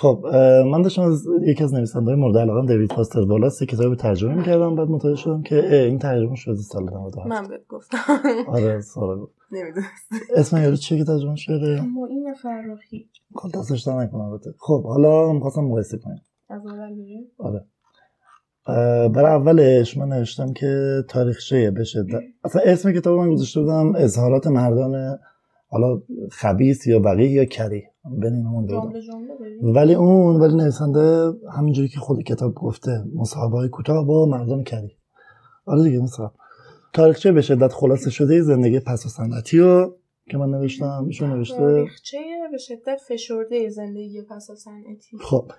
خب من داشتم از یکی از نویسنده‌های مورد علاقه دیوید فاستر والاس کتاب ترجمه می‌کردم بعد متوجه شدم که این ترجمه شده سال 97 من بهت گفتم. آره سارا گفت نمی‌دونست اسم یارو چیه که ترجمه شده؟ معین فرخی. کل دستش نکنم البته. خب حالا می‌خواستم مقایسه کنیم. از اول آره. برای اولش من نوشتم که تاریخچه به شدت اصلا اسم کتاب من گذاشته بودم اظهارات مردان حالا خبیث یا بقیه یا کری. بین اینمون دو جمله ولی اون ولی نویسنده همینجوری که خود کتاب گفته مصاحبه های کوتاه با مردان کری. آره دیگه مثلا. تاریخچه به شدت خلاصه شده زندگی پس و صنعتی رو که من نوشتم ایشون نوشته. تاریخچه به شدت فشرده زندگی پس صنعتی؟ خب.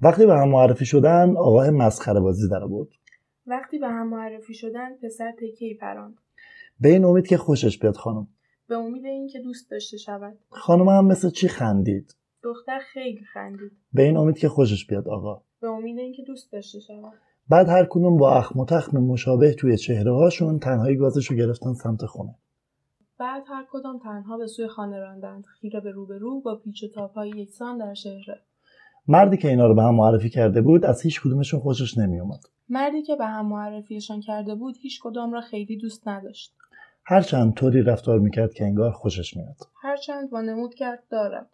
وقتی به هم معرفی شدن آقای مسخره بازی در بود وقتی به هم معرفی شدن پسر تکهی پراند. به این امید که خوشش بیاد خانم. به امید اینکه دوست داشته شود. خانم هم مثل چی خندید؟ دختر خیلی خندید. به این امید که خوشش بیاد آقا. به امید اینکه دوست داشته شود. بعد هر کدوم با اخم و تخم مشابه توی چهره هاشون تنهایی گازش رو گرفتن سمت خونه. بعد هر کدام تنها به سوی خانه راندند. خیره به روبرو با پیچ و تابهای یکسان در شهره مردی که اینا رو به هم معرفی کرده بود از هیچ کدومشون خوشش نمیومد مردی که به هم معرفیشان کرده بود هیچ کدام را خیلی دوست نداشت. هرچند طوری رفتار می‌کرد که انگار خوشش میاد هرچند وانمود کرد دارد.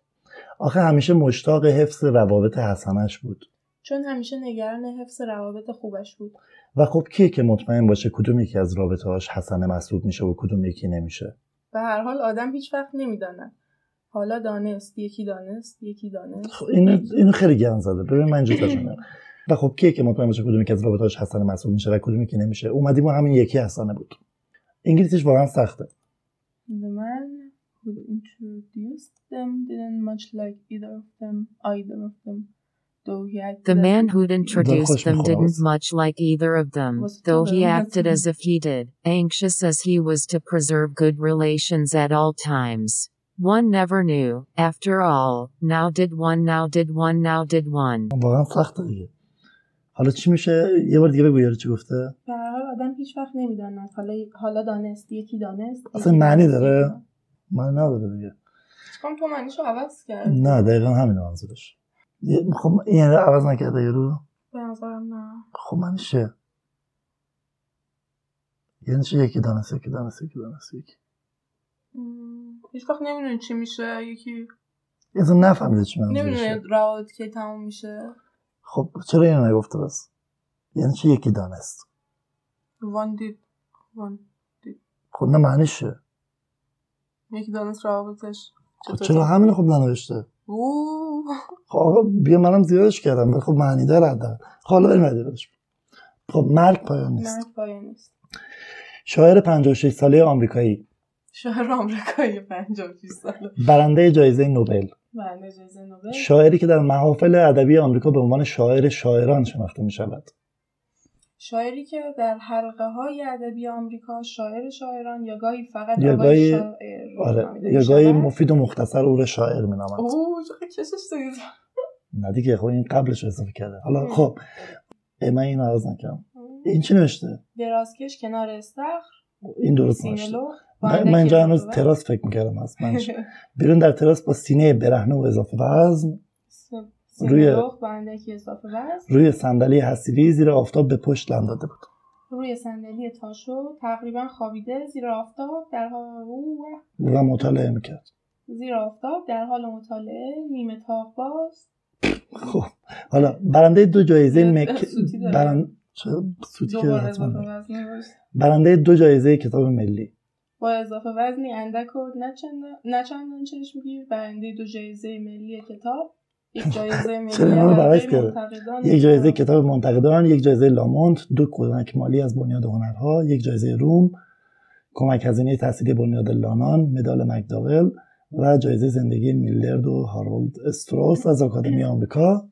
آخه همیشه مشتاق حفظ روابط حسنش بود. چون همیشه نگران حفظ روابط خوبش بود. و خب کیه که مطمئن باشه کدوم یکی از رابطه هاش حسنه محسوب میشه و کدوم یکی نمیشه؟ به هر حال آدم هیچ وقت نمی‌داند. حالا دانست یکی دانست یکی دانست. خب اینو, اینو خیلی گن زده. ببین من اینجا و خب کیه که مطمئن باشه کدوم یکی از رابطه هاش حسنه محسوب میشه و کدوم یکی نمیشه؟ اومدیم و همین یکی حسنه بود. انگلیسیش واقعا سخته The man who introduced them didn't much like either of them, either of them, though he acted The as man if- who'd introduced them خوش didn't می‌خواست. much like either of them, Was though he tolerant. acted as if he did, anxious as he was to preserve good relations at all times. One never knew, after all, now did one, now did one, now did one. واقعا سخته دیگه حالا چی میشه یه بار دیگه بگو یارو چی گفته به هر حال آدم هیچ وقت نمی‌داند. حالا حالا دانست یکی دانست اصلا معنی داره؟ من نداره دیگه. چیکار تو معنیشو عوض کرد؟ نه دقیقا همین منظورش. یه- خب این یعنی عوض نکرده یارو به نظرم نه. خب من چه یعنی چه یکی دانست یکی دانست یکی دانست یکی. هیچ وقت نمی‌دونی چی میشه یکی. اصلا نفهمیده چی منظورشه. نمی‌دونی روابط کی تموم میشه. خب چرا اینو نگفته بس؟ یعنی چه یکی دانست. وان دید. وان خب نه معنیش چیه؟ یکی دانست روابطش خب چرا همین خب ننوشته. خب آقا بیا منم زیادش کردم ولی خب معنی داره حداقل. خب حالا بدش. خب مرگ پایان نیست. مرگ پایان نیست. شاعر 56 ساله آمریکایی. شاعر آمریکایی 56 ساله. برنده جایزه نوبل. برنده جایزه نوبل. شاعری که در محافل ادبی آمریکا به عنوان شاعر شاعران شناخته می شود شاعری که در حلقه های ادبی آمریکا شاعر شاعران یا گاهی فقط یا گاهی- شاعر آره یا گاهی. مفید و مختصر او را شاعر می اوه دارید نه دیگه خب این قبلش اضافه کرده. حالا خب من این عوض نکردم. این چی نوشته؟ درازکش کنار استخر این درست نوشته. من اینجا هنوز تراس فکر می‌کردم هست من بیرون در تراس با سینه برهنه و اضافه وزن روی- روی صندلی حسیری زیر آفتاب به پشت لم داده بود. روی صندلی تاشو تقریبا خوابیده زیر آفتاب در حال و مطالعه می‌کرد. زیر آفتاب در حال مطالعه نیمه تاق باز. خب حالا برنده دو جایزه مک. برن... سوتی. برنده دو جایزه کتاب ملی. با اضافه وزنی اندک و نچندان چشمگیر. برنده دو جایزه ملی کتاب. یک جایزه ملی یک جایزه کتاب. منتقدان یک جایزه لامونت دو کمک مالی از بنیاد هنرها یک جایزه روم کمک هزینه تحصیلی بنیاد لانان مدال مکداول و جایزه زندگی میلرد و هارولد استروس از آکادمی آمریکا.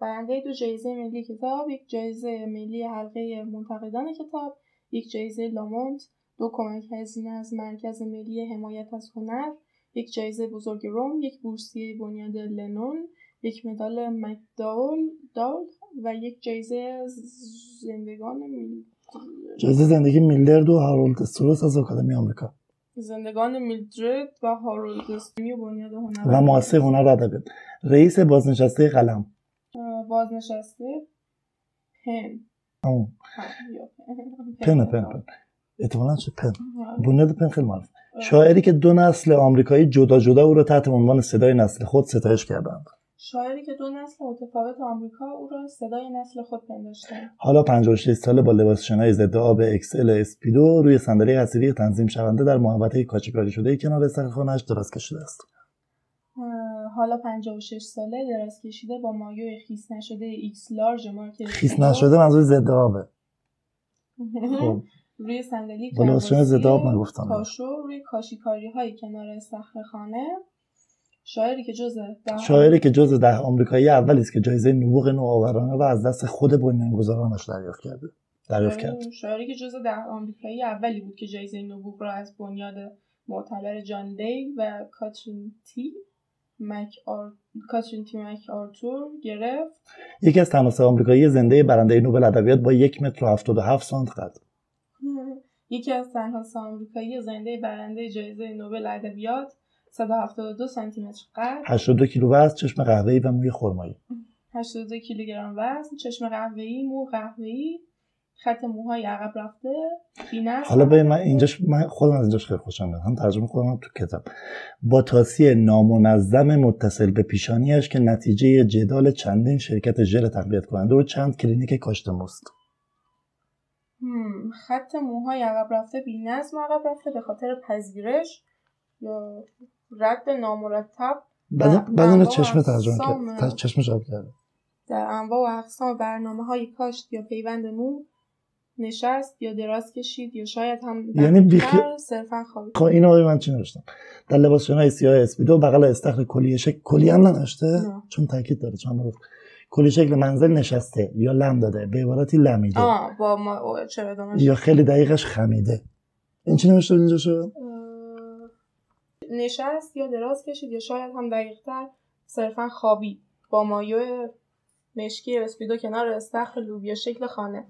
برنده دو جایزه ملی کتاب یک جایزه ملی حلقه منتقدان کتاب یک جایزه لامونت دو کمک هزینه از مرکز ملی حمایت از هنر یک جایزه بزرگ روم یک بورسیه بنیاد لنون یک مدال مکداول دال و یک جایزه زندگان ملی جایزه زندگی میلرد و هارولد استروس از آکادمی آمریکا. زندگان میلدرد و هارولد استمی و بنیاد هنر. و معاصر هنر و ادبیات. رئیس بازنشسته قلم. بازنشسته پن پن پن. احتمالاً چه پن. بنیاد پن خیلی معروف شاعری که دو نسل آمریکایی جدا جدا او را تحت عنوان صدای نسل خود ستایش کردند. شاعری که دو نسل متفاوت آمریکا او را صدای نسل خود پنداشتند حالا 56 ساله با لباس شنای ضد آب XL Speedo روی صندلی حصیری تنظیم شونده در محوطه کاشیکاری شده کنار استخر خانه‌اش دراز کشیده است. حالا 56 ساله دراز کشیده با مایو خیس نشده X-Large مارک خیس نشده منظور ضد آبه. خب. روی صندلی نگفتم. پاشو روی کاشیکاری های کنار استخر خانه شاعری که جز ده شاعری که جز ده آمریکایی اولی است که جایزه نبوغ نوآورانه را از دست خود بنیانگذارانش دریافت کرده. دریافت کرد. شاعری- که جز ده آمریکایی اولی بود که جایزه نبوغ را از بنیاد معتبر جان دی و کاترین تی مک آر... کاترین تی مک آرتور گرفت. یکی از تنها آمریکایی زنده برنده نوبل ادبیات با یک متر و هفتاد و هفت سانت قد. یکی از تنها آمریکایی زنده برنده جایزه نوبل ادبیات 172 سانتی متر قد. 82 کیلو وزن چشم قهوه‌ای و موی خرمایی. 82 کیلوگرم وزن چشم قهوه‌ای مو قهوه‌ای خط موهای عقب رفته حالا به من اینجاش من خودم از اینجاش خیلی خوشم میاد. هم ترجمه خودم تو کتاب. با تاسی نامنظم متصل به پیشانیش که نتیجه جدال چندین شرکت ژل تقویت کننده و چند کلینیک کاشت موست هم، خط موهای عقب رفته بی‌نظم عقب رفته به خاطر پذیرش یا رد نامرتب انواع چشم ترجمه کرد. چشم جواب کرده. در انواع و اقسام برنامه های کاشت یا پیوند مو نشست یا دراز کشید یا شاید هم یعنی بیخی- صرفا خوابید خب اینو آقای من چی نوشتم؟ در لباس شنای سیاه اسپیدو بغل استخر کلیه شکل کلی هم ننوشته؟ نه. چون تاکید داره چون کلی شکل منزل نشسته یا لم داده به عبارتی لمیده آه با ما یا خیلی دقیقش خمیده. این چی نوشته اینجا شد؟ نشست یا دراز کشید یا شاید هم دقیقتر صرفا خوابید با مایو مشکی اسپیدو کنار استخر لوبیا شکل خانه.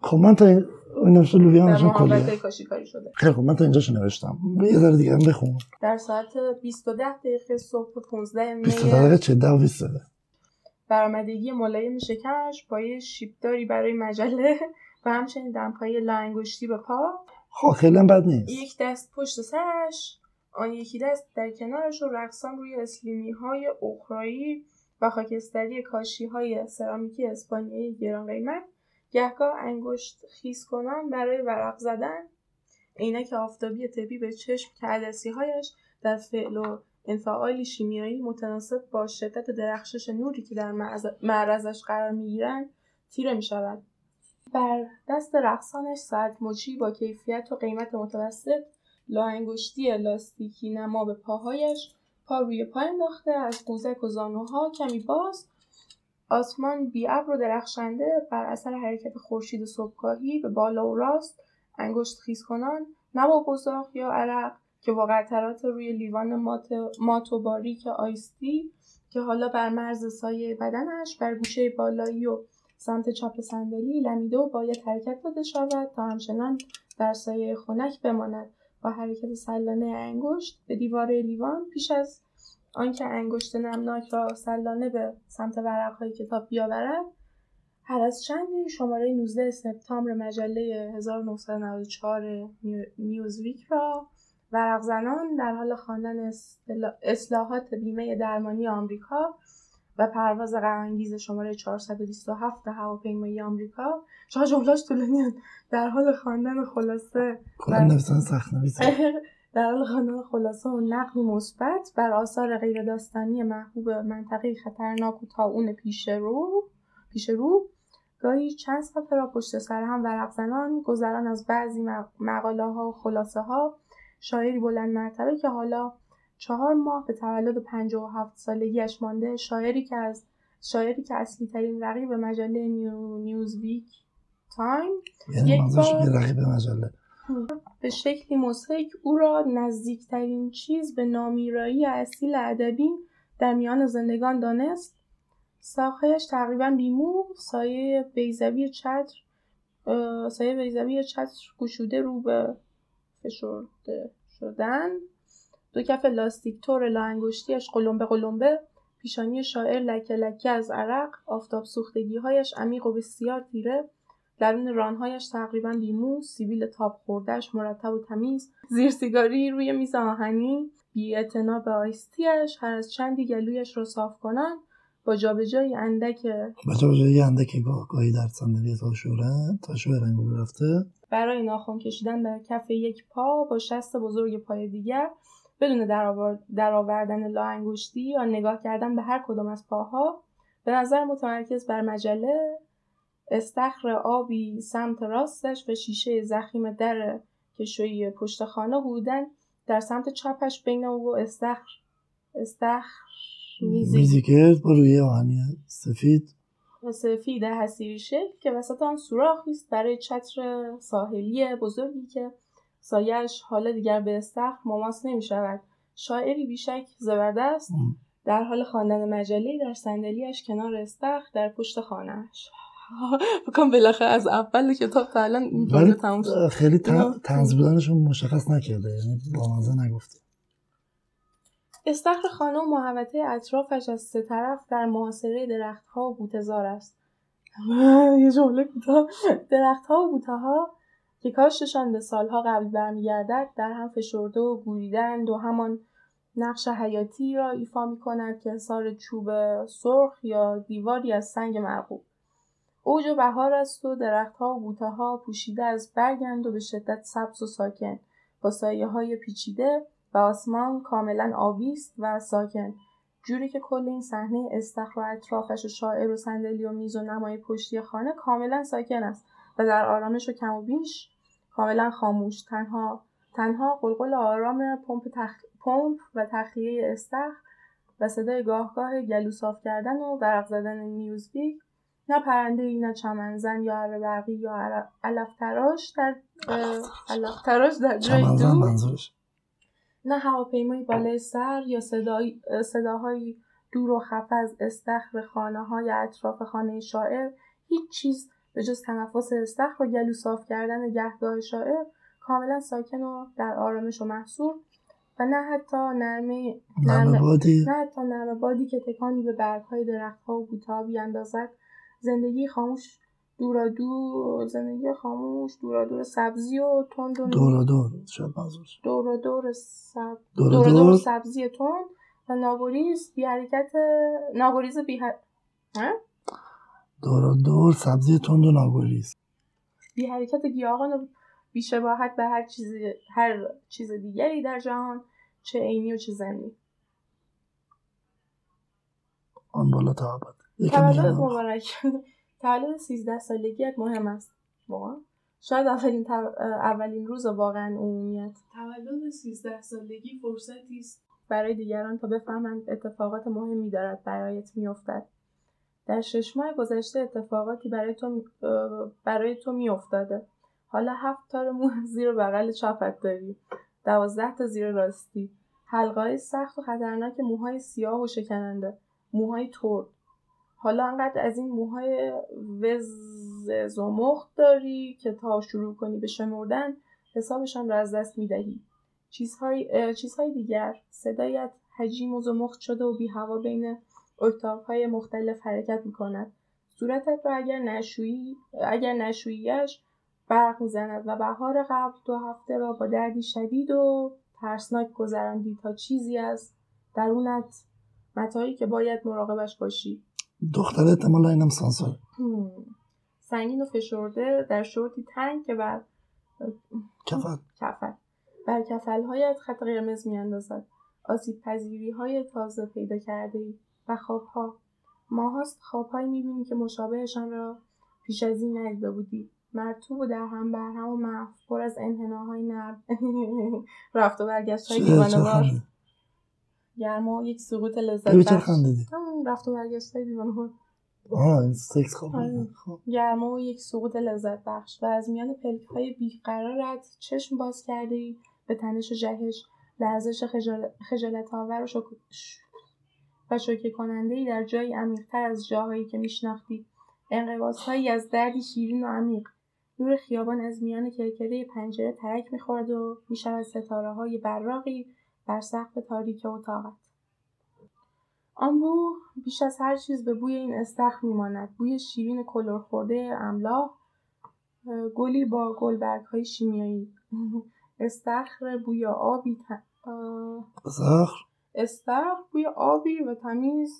خب من تا این نوشته لوبیا محوطه کلیه. کاشیکاری شده. خیلی خب من تا اینجاشو نوشتم. یه ذره دیگه هم بخون. در ساعت 22 دقیقه صبح 15 می 20 دقیقه چه؟ ده و 20 دقیقه برآمدگی ملایم شکمش با یه شیبداری برای مجله و همچنین دمپایی لاانگشتی به پا. خب خیلی هم بد نیست. یک دست پشت سرش آن یکی دست در کنارش و رقصان روی اسلیمی های اخرایی و خاکستری کاشی های سرامیکی اسپانیایی گران قیمت. گهگاه انگشت خیس کنان برای ورق زدن. عینک آفتابی طبی به چشم که عدسی هایش در فعل و انفعالی شیمیایی متناسب با شدت درخشش نوری که در معرض- معرضش قرار می‌گیرند تیره می شود. بر دست رقصانش ساعت مچی با کیفیت و قیمت متوسط لاانگشتی لاستیکی نما به پاهایش پا روی پا انداخته از قوزک و زانوها کمی باز آسمان بی ابر و درخشنده بر اثر حرکت خورشید صبحگاهی به بالا و راست انگشت خیز کنان بزاق یا عرق که با قطرات روی لیوان مات, مات و باریک آیستی که حالا بر مرز سایه بدنش بر گوشه بالایی و سمت چپ صندلی لمیده و باید حرکت داده شود تا همچنان در سایه خنک بماند. با حرکت سلانه انگشت به دیوار لیوان پیش از آنکه انگشت نمناک را سلانه به سمت ورقهای کتاب بیاورد هر از چندی شماره 19 سپتامبر مجله 1994 نیو- نیوزویک را ورق زنان در حال خواندن اصلاحات بیمه درمانی آمریکا و پرواز غمانگیز شماره 427 هواپیمایی آمریکا. چقدر جملاش طولانیه در حال خواندن خلاصه در حال خواندن خلاصه و نقلی مثبت بر آثار غیرداستانی محبوب منطقه خطرناک و طاعون پیش رو پیش رو. گاهی چند صفحه را پشت سر هم ورق زنان گذران از بعضی مقاله ها و خلاصه ها شاعری بلند مرتبه که حالا چهار ماه به تولد پنجاه و هفت سالگیش مانده شاعری که از شاعری که اصلی ترین رقیب مجله نیو یعنی نیوزویک تایم. یک بار- یه رقیب مجله. به شکلی مضحک او را نزدیکترین چیز به نامیرایی اصیل ادبی در میان زندگان دانست. ساق‌هاش تقریبا بی‌مو سایه بیضوی چتر سایه بیزوی چتر گشوده رو به فشرده شدن. دو کف لاستیک تور لا انگشتیش قلمبه قلمبه. پیشانی شاعر لکه لکه از عرق. آفتاب سوختگیهایش عمیق و بسیار تیره. درون رانهایش تقریبا بیمو سیبیل تاب خوردهش مرتب و تمیز. زیر سیگاری روی میز آهنی. بی به آیستیش هر از چندی گلویش را صاف کنند با جابجایی اندک با جابجایی اندک گاه گاهی در صندلی تا شوره تا رنگ رفته. برای ناخن کشیدن به کف یک پا با شست بزرگ پای دیگر بدون درآوردن لا انگشتی یا نگاه کردن به هر کدام از پاها به نظر متمرکز بر مجله استخر آبی سمت راستش و شیشه زخیم در کشویی پشت خانه بودن در سمت چپش بین او استخر استخر میزی, میزی روی آهنی سفید. و سفید حسیری شکل که وسط آن سوراخی است برای چتر ساحلی بزرگی که سایش حالا دیگر به استخر مماس نمی شود. شاعری بیشک زبردست در حال خواندن مجله در صندلیاش کنار استخر در پشت خانهاش. بکنم بالاخره از اول کتاب تا الان این تموم شد. خیلی تنز بودنشون مشخص نکرده یعنی با نگفته. استخر خانه و محوطه اطرافش از سه طرف در محاصره درختها و بوتزار است. یه جمله کوتاه. درختها و بوته ها که کاشتشان به سالها قبل برمیگردد در هم فشرده و گوریدند و همان نقش حیاتی را ایفا می کند که سار چوب سرخ یا دیواری از سنگ مرغوب. اوج و بهار است و درختها و بوته ها پوشیده از برگند و به شدت سبز و ساکن. با سایه های پیچیده و آسمان کاملا آبی است و ساکن. جوری که کل این صحنه استخر و اطرافش و شاعر و صندلی و میز و نمای پشتی خانه کاملا ساکن است و در آرامش و کم و بیش کاملا خاموش. تنها تنها قلقل آرام پمپ, تخ... پمپ و تخلیه استخر و صدای گاهگاه گلو صاف کردن و برق زدن نیوزبیک نه پرنده ای نه چمنزن یا اره برقی یا علف تراش در علف تراش. در جای دور نه هواپیمایی بالای سر یا صدای صداهایی دور و خفه از استخر خانه های اطراف خانه شاعر هیچ چیز به جز تنفس استخر و گلو صاف کردن گهگاه شاعر کاملا ساکن و در آرامش و محصور و نه حتی نرمه نرمه بادی. نه حتی نرمه بادی که تکانی به برگهای درختها و بوتها بیاندازد زندگی خاموش دورا دور زندگی خاموش دورا دور سبزی و تند و دورا دور شاید دورا دور سب دورا دور سبزی تند و ناگریز بی حرکت ناگریز بی دورا دور سبزی تند و ناگریز بی حرکت گیاهان و بیشباهت به هر چیز هر چیز دیگری در جهان چه عینی و چه زمینی. آن بالا تولد مبارک. تولد 13 سالگیت مهم است. واقعا. شاید اولین, اولین روز واقعا عمومیت تولد 13 سالگی فرصتی است. برای دیگران تا بفهمند اتفاقات مهمی دارد برایت میافتد. در شش ماه گذشته اتفاقاتی برای تو برای تو میافتاده. حالا هفت تار مو زیر بغل چپت داری. دوازده تا زیر راستی. حلقه سخت و خطرناک موهای سیاه و شکننده. موهای ترد. حالا انقدر از این موهای وز زمخت داری که تا شروع کنی به شمردن حسابشان را از دست می‌دهی. چیزهای, چیزهای دیگر. صدایت حجیم و زمخت شده و بی هوا بین های مختلف حرکت می کند. صورتت را اگر نشویی اگر نشوییش برق می‌زند و بهار قبل دو هفته را با دردی شدید و ترسناک گذراندی تا چیزی از درونت متایی که باید مراقبش باشی. دختر احتمالا اینم سانسوره سنگین و فشرده در شورتی تنگ که بر کفل کفل بر کفلهایت خط قرمز میاندازد. آسیب پذیری های تازه پیدا کرده ای و خوابها. ماهاست خوابهایی می‌بینی که مشابهشان را پیش از این ندیده بودی. مرتوب و در هم بر هم و محو پر از انحناهای نرم. رفت و برگشت های دیوانوار گرما یک سقوط لذت بخش. رفت و برگشت های دیوانوار آه این سکس خواب. گرما و یک سقوط لذت بخش. و از میان پلک های بیقرارت چشم باز کرده ای به تنش و جهش. لرزش خجالت آور و و شوکه کننده ای در جایی عمیقتر از جاهایی که میشناختی. انقباضهایی از دردی شیرین و عمیق. نور خیابان از میان کرکره پنجره ترک می‌خورد و می‌شود ستاره های براقی بر سقف تاریک اتاقت. آن بو بیش از هر چیز به بوی این استخر میماند. بوی شیرین کلور خورده املاح گلی با گلبرگ های شیمیایی. استخر بوی آبی ت... اه، زخر استخر بوی آبی و تمیز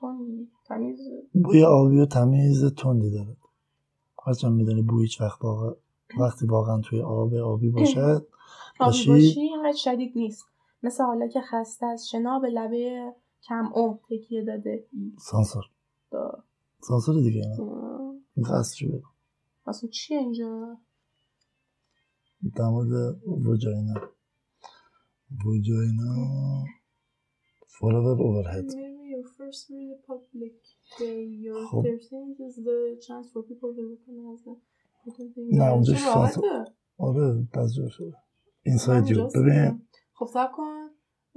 تند تمیز بوی آبی و تمیز تندی داره هرچند می‌دونی بوی هیچ وقت واقع وقتی واقعا توی آب آبی باشد آبی باشی اینقدر شدید نیست. مثل حالا که خسته از شنا به لبه کم عمق تکیه داده سانسور. دا. سانسور دیگه این خستشو بگو اصلا چیه اینجا؟ در مورد وجاینا. وجاینا forever overhead. Maybe your first really public day, your خب. 13th is the chance for people to recognize that. نه، اونجا شانس-. آره بعض جا شده اینساید اونجاست ببین دیگه. خب سب کن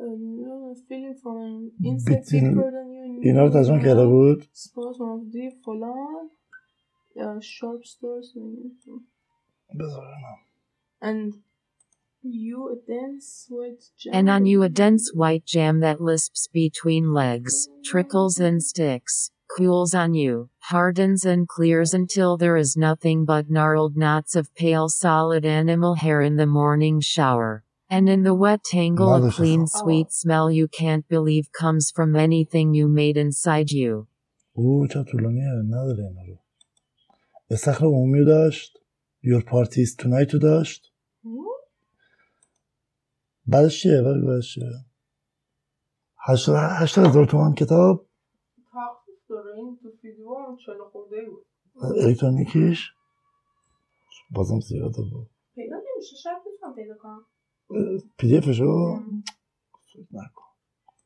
uh, feeling from an insect Between- deeper than you اینا رو knew, ترجمه uh, کرده بود Spot of the فلان uh, sharp stars بذار ببینم. and you a dense white jam And on you a dense white jam that lisps between legs, trickles and sticks, cools on you, hardens and clears until there is nothing but gnarled knots of pale solid animal hair in the morning shower. And in the wet tangle a Mother clean Oh. sweet smell you can't believe comes from anything you made inside you. او چه طولانیه نداره اینا رو. استخر عمومی رو داشت. یور پارتیز تونایت رو داشت. Hmm? بعدش چیه؟ بعد بعدش چیه؟ هشتاد هشتاد هزار تومن کتاب؟ تخفیف داره. این تو ویدیو هم چلو خورده ای بود. الکترونیکیش بازم زیاده بود. پیدا نمیشه. شاید بتونم پیدا کنم. PDF is wel...